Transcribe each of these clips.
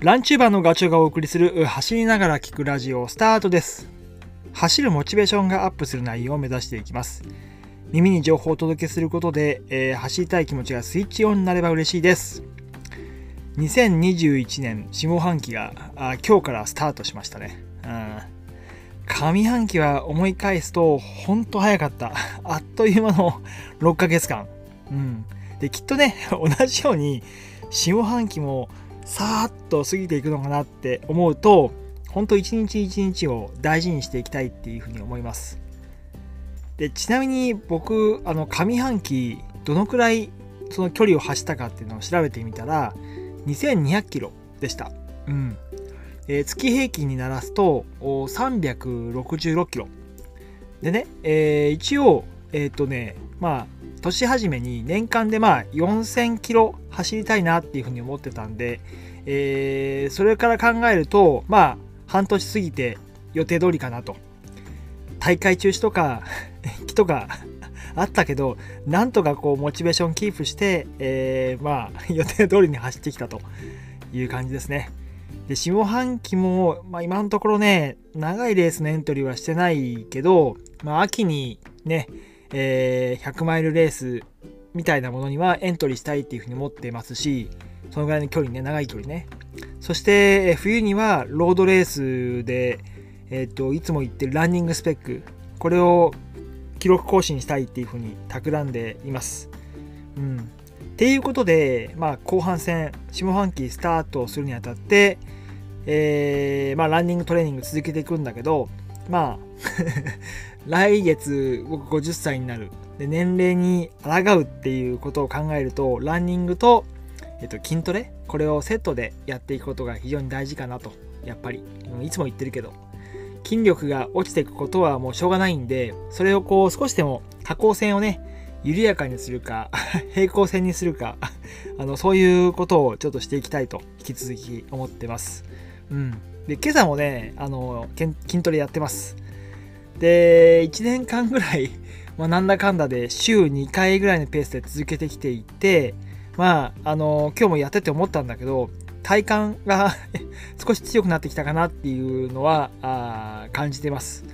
ランチューバーのガチョウがお送りする走りながら聞くラジオスタートです。走るモチベーションがアップする内容を目指していきます。耳に情報をお届けすることで、えー、走りたい気持ちがスイッチオンになれば嬉しいです。2021年下半期があ今日からスタートしましたね、うん、上半期は思い返すとほんと早かった。あっという間の6ヶ月間。うん。できっとね同じように下半期もさーっと過ぎていくのかなって思うと本当一日一日を大事にしていきたいっていうふうに思います。でちなみに僕あの上半期どのくらいその距離を走ったかっていうのを調べてみたら2200キロでした。うん。えー、月平均にならすと366キロ。でね、えー、一応えっ、ー、とねまあ年始めに年間でまあ4000キロ走りたいなっていうふうに思ってたんで、えー、それから考えるとまあ半年過ぎて予定通りかなと。大会中止とか延期とかあったけどなんとかこうモチベーションキープして、えー、まあ予定通りに走ってきたという感じですね。で下半期も、まあ、今のところね長いレースのエントリーはしてないけど、まあ、秋にねえー、100マイルレースみたいなものにはエントリーしたいっていうふうに思ってますし、そのぐらいの距離ね、長い距離ね。そして、冬にはロードレースで、えっ、ー、と、いつも言ってるランニングスペック、これを記録更新したいっていうふうに企んでいます。うん。っていうことで、まあ、後半戦、下半期スタートするにあたって、えー、まあ、ランニングトレーニング続けていくんだけど、まあ 来月僕50歳になる。で年齢に抗うっていうことを考えるとランニングと、えっと、筋トレこれをセットでやっていくことが非常に大事かなと。やっぱり。いつも言ってるけど。筋力が落ちていくことはもうしょうがないんでそれをこう少しでも下降線をね緩やかにするか 平行線にするか あのそういうことをちょっとしていきたいと引き続き思ってます。うん。で今朝もねあの筋トレやってます。で、1年間ぐらい、まあ、なんだかんだで週2回ぐらいのペースで続けてきていて、まあ、あの、今日もやってて思ったんだけど、体幹が 少し強くなってきたかなっていうのはあ感じてます。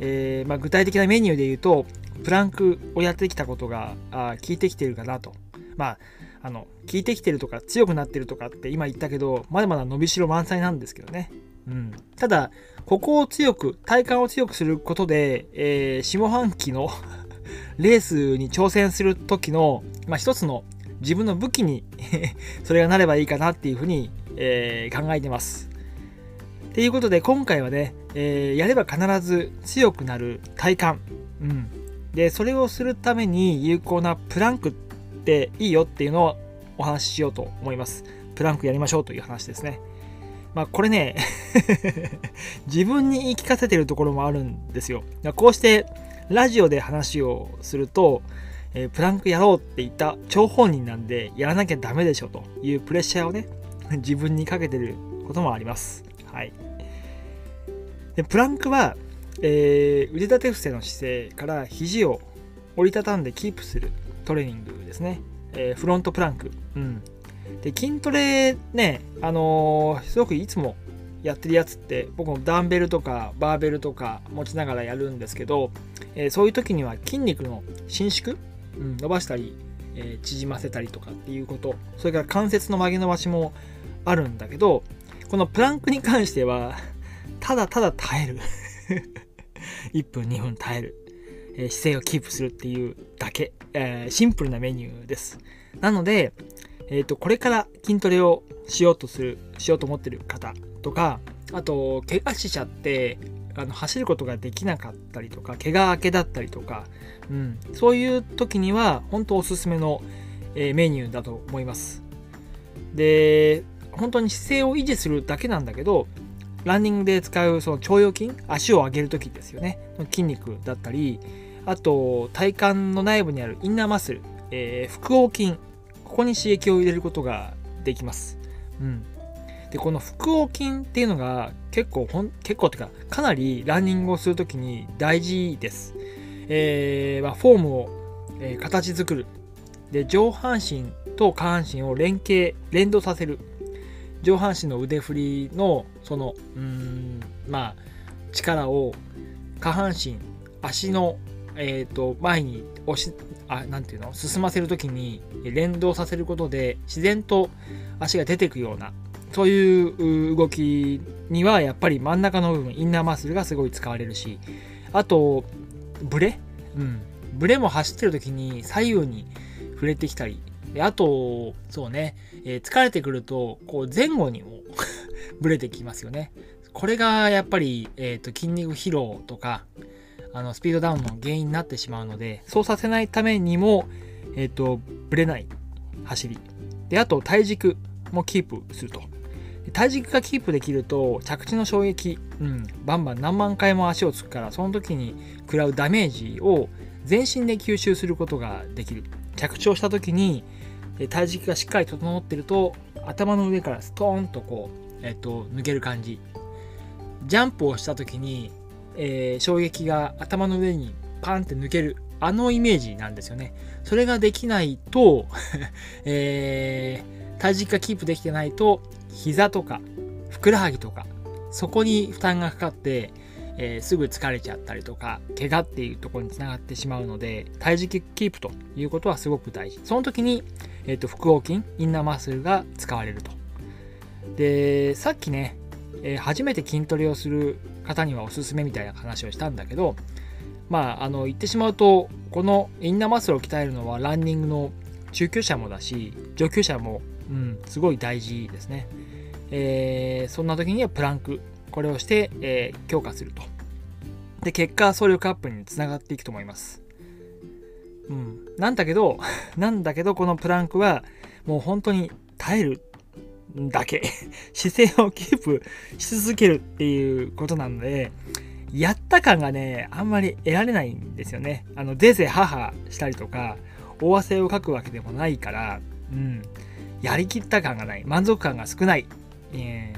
えー、まあ、具体的なメニューで言うと、プランクをやってきたことがあ効いてきてるかなと。まあ、あの、効いてきてるとか強くなってるとかって今言ったけど、まだまだ伸びしろ満載なんですけどね。うん。ただ、ここを強く、体幹を強くすることで、えー、下半期の レースに挑戦する時の、まあ、一つの自分の武器に それがなればいいかなっていうふうに、えー、考えてます。ということで、今回はね、えー、やれば必ず強くなる体幹。うん。で、それをするために有効なプランクっていいよっていうのをお話ししようと思います。プランクやりましょうという話ですね。まあこれね 自分に言い聞かせてるところもあるんですよ。こうしてラジオで話をすると、えー、プランクやろうって言った張本人なんでやらなきゃダメでしょというプレッシャーをね 自分にかけてることもあります。はい。でプランクは、えー、腕立て伏せの姿勢から肘を折りたたんでキープするトレーニングですね。えー、フロントプランク。うん。で、筋トレね、あのー、すごくいつもやってるやつって僕もダンベルとかバーベルとか持ちながらやるんですけど、えー、そういう時には筋肉の伸縮、うん、伸ばしたり、えー、縮ませたりとかっていうことそれから関節の曲げ伸ばしもあるんだけどこのプランクに関してはただただ耐える。1分2分耐える、えー、姿勢をキープするっていうだけ、え、シンプルなメニューです。なのでえっ、ー、と、これから筋トレをしようとする、しようと思ってる方とか、あと、怪我しちゃって、あの走ることができなかったりとか、怪我明けだったりとか、うん、そういう時には、本当おすすめの、えー、メニューだと思います。で、本当に姿勢を維持するだけなんだけど、ランニングで使うその腸腰筋、足を上げる時ですよね、筋肉だったり、あと体幹の内部にあるインナーマッスル、えー、腹横筋ここに刺激を入れることができます。うん。で、この腹横筋っていうのが結構ほん、結構っていうか、かなりランニングをするときに大事です。えー、まあ、フォームを、えー、形作る。で、上半身と下半身を連携、連動させる。上半身の腕振りのそのうんまあ力を下半身足の、えーと、前に押しあなていうの進ませる時に連動させることで自然と足が出てくようなそういう動きにはやっぱり真ん中の部分インナーマッスルがすごい使われるしあとブレ？うん。ブレも走ってる時に左右に触れてきたりあとそうね、えー、疲れてくるとこう前後にも ブレてきますよね。これがやっぱり、えーと、筋肉疲労とかあのスピードダウンの原因になってしまうのでそうさせないためにも、えーと、ブレない走り。であと体軸もキープすると。体軸がキープできると着地の衝撃、うん、バンバン何万回も足をつくからその時に食らうダメージを全身で吸収することができる。着地をした時に体軸がしっかり整ってると頭の上からストーンとこう、えっと、抜ける感じ。ジャンプをした時に、えー、衝撃が頭の上にパンって抜けるあのイメージなんですよね。それができないと、えー、体軸がキープできてないと膝とかふくらはぎとかそこに負担がかかってえー、すぐ疲れちゃったりとか怪我っていうところにつながってしまうので体重キープということはすごく大事。その時に、えーと、腹横筋インナーマッスルが使われると。でさっきね、えー、初めて筋トレをする方にはおすすめみたいな話をしたんだけどまああの言ってしまうとこのインナーマッスルを鍛えるのはランニングの中級者もだし上級者も、うん、すごい大事ですね、えー、そんな時にはプランクこれをして、えー、強化すると。で、結果、総力アップにつながっていくと思います。うん。なんだけど、なんだけど、このプランクは、もう本当に耐えるだけ。姿勢をキープし続けるっていうことなので、やった感がね、あんまり得られないんですよね。あの、ぜぜ母したりとか、大汗をかくわけでもないから、うん。やりきった感がない。満足感が少ない。え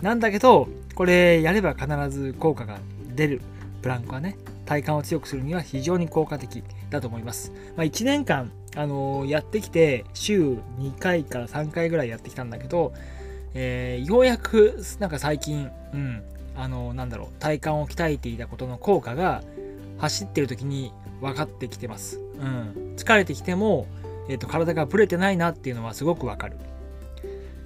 ー、なんだけど、これやれば必ず効果が出るプランクはね体幹を強くするには非常に効果的だと思います、まあ、1年間、あのー、やってきて週2回から3回ぐらいやってきたんだけど、えー、ようやくなんか最近、うん、あのー、なんだろう体幹を鍛えていたことの効果が走ってる時に分かってきてます、うん、疲れてきても、えーと、体がブレてないなっていうのはすごくわかる。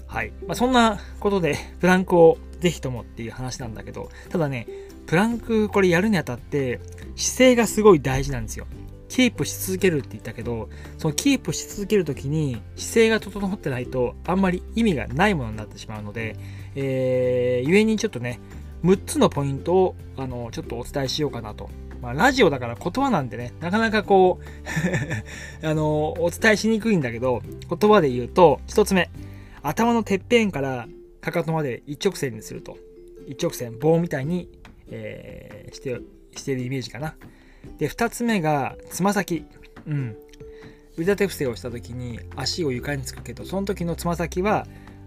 はい、まあ、そんなことで プランクをぜひともっていう話なんだけど、ただね、プランクこれやるにあたって姿勢がすごい大事なんですよ。キープし続けるって言ったけど、そのキープし続ける時に姿勢が整ってないとあんまり意味がないものになってしまうので、えー、故にちょっとね、6つのポイントをあのちょっとお伝えしようかなと。まあ、ラジオだから言葉なんでね、なかなかこう あの、お伝えしにくいんだけど、言葉で言うと、1つ目、頭のてっぺんからかかとまで一直線にすると一直線棒みたいに、えー、してしてるイメージかなで2つ目がつま先。うん。腕立て伏せをした時に足を床につくけどその時のつま先は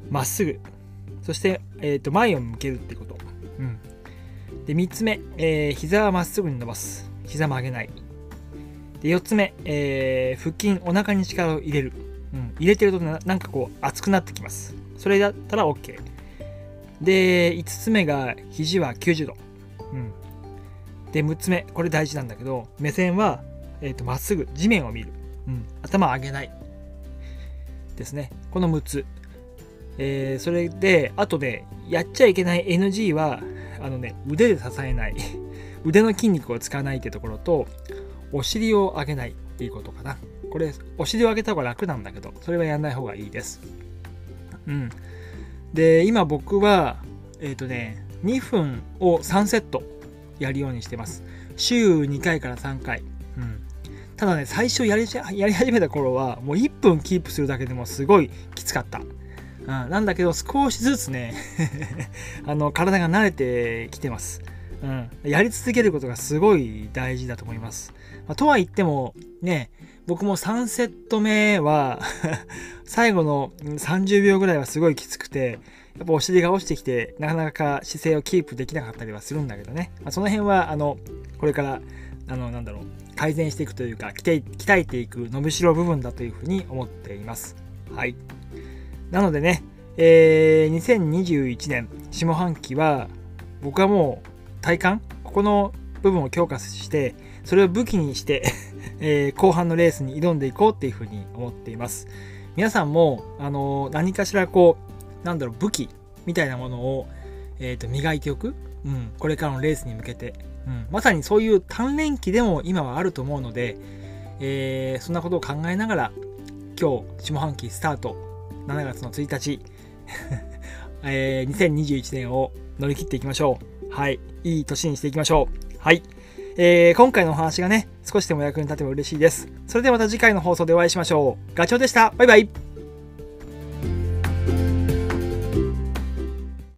まっすぐ。そして、えー、と前を向けるってこと、うん、で3つ目、えー、膝はまっすぐに伸ばす。膝曲げない。で4つ目、えー、腹筋お腹に力を入れる、うん、入れてるとなんかこう熱くなってきます。それだったら OK。で、5つ目が肘は90度。で、6つ目、これ大事なんだけど、目線は、えっ、ー、と、まっすぐ地面を見る。うん。頭上げない。ですね。この6つ。えー、それで、あとで、やっちゃいけない NG は、あのね、腕で支えない。腕の筋肉を使わないってところと、お尻を上げないっていうことかな。これ、お尻を上げた方が楽なんだけど、それはやんない方がいいです。うん。で、今僕は、えっ、ー、とね、2分を3セットやるようにしてます。週2回から3回。うん。ただね、最初やりやり始めた頃は、もう1分キープするだけでもすごいきつかった。うん、なんだけど、少しずつね あの、体が慣れてきてます。うん。やり続けることがすごい大事だと思います。まあ、とは言っても、ね、僕も3セット目は 最後の30秒ぐらいはすごいきつくて、やっぱお尻が落ちてきて、なかなか姿勢をキープできなかったりはするんだけどね。まあ、その辺は、あの、これから、あの、なんだろう、改善していくというか、鍛えていく伸びしろ部分だというふうに思っています。はい。なのでね、えー、2021年下半期は僕はもう体感ここの部分を強化してそれを武器にして えー、後半のレースに挑んでいこうっていうふうに思っています皆さんも、あのー、何かしらこうなんだろう武器みたいなものを、えーと、磨いておく、うん、これからのレースに向けて、うん、まさにそういう鍛錬期でも今はあると思うので、えー、そんなことを考えながら今日下半期スタート7月の1日 えー、2021年を乗り切っていきましょう。はい。いい年にしていきましょう。はい。えー、今回のお話がね、少しでも役に立てば嬉しいです。それではまた次回の放送でお会いしましょう。ガチョウでした。バイバイ。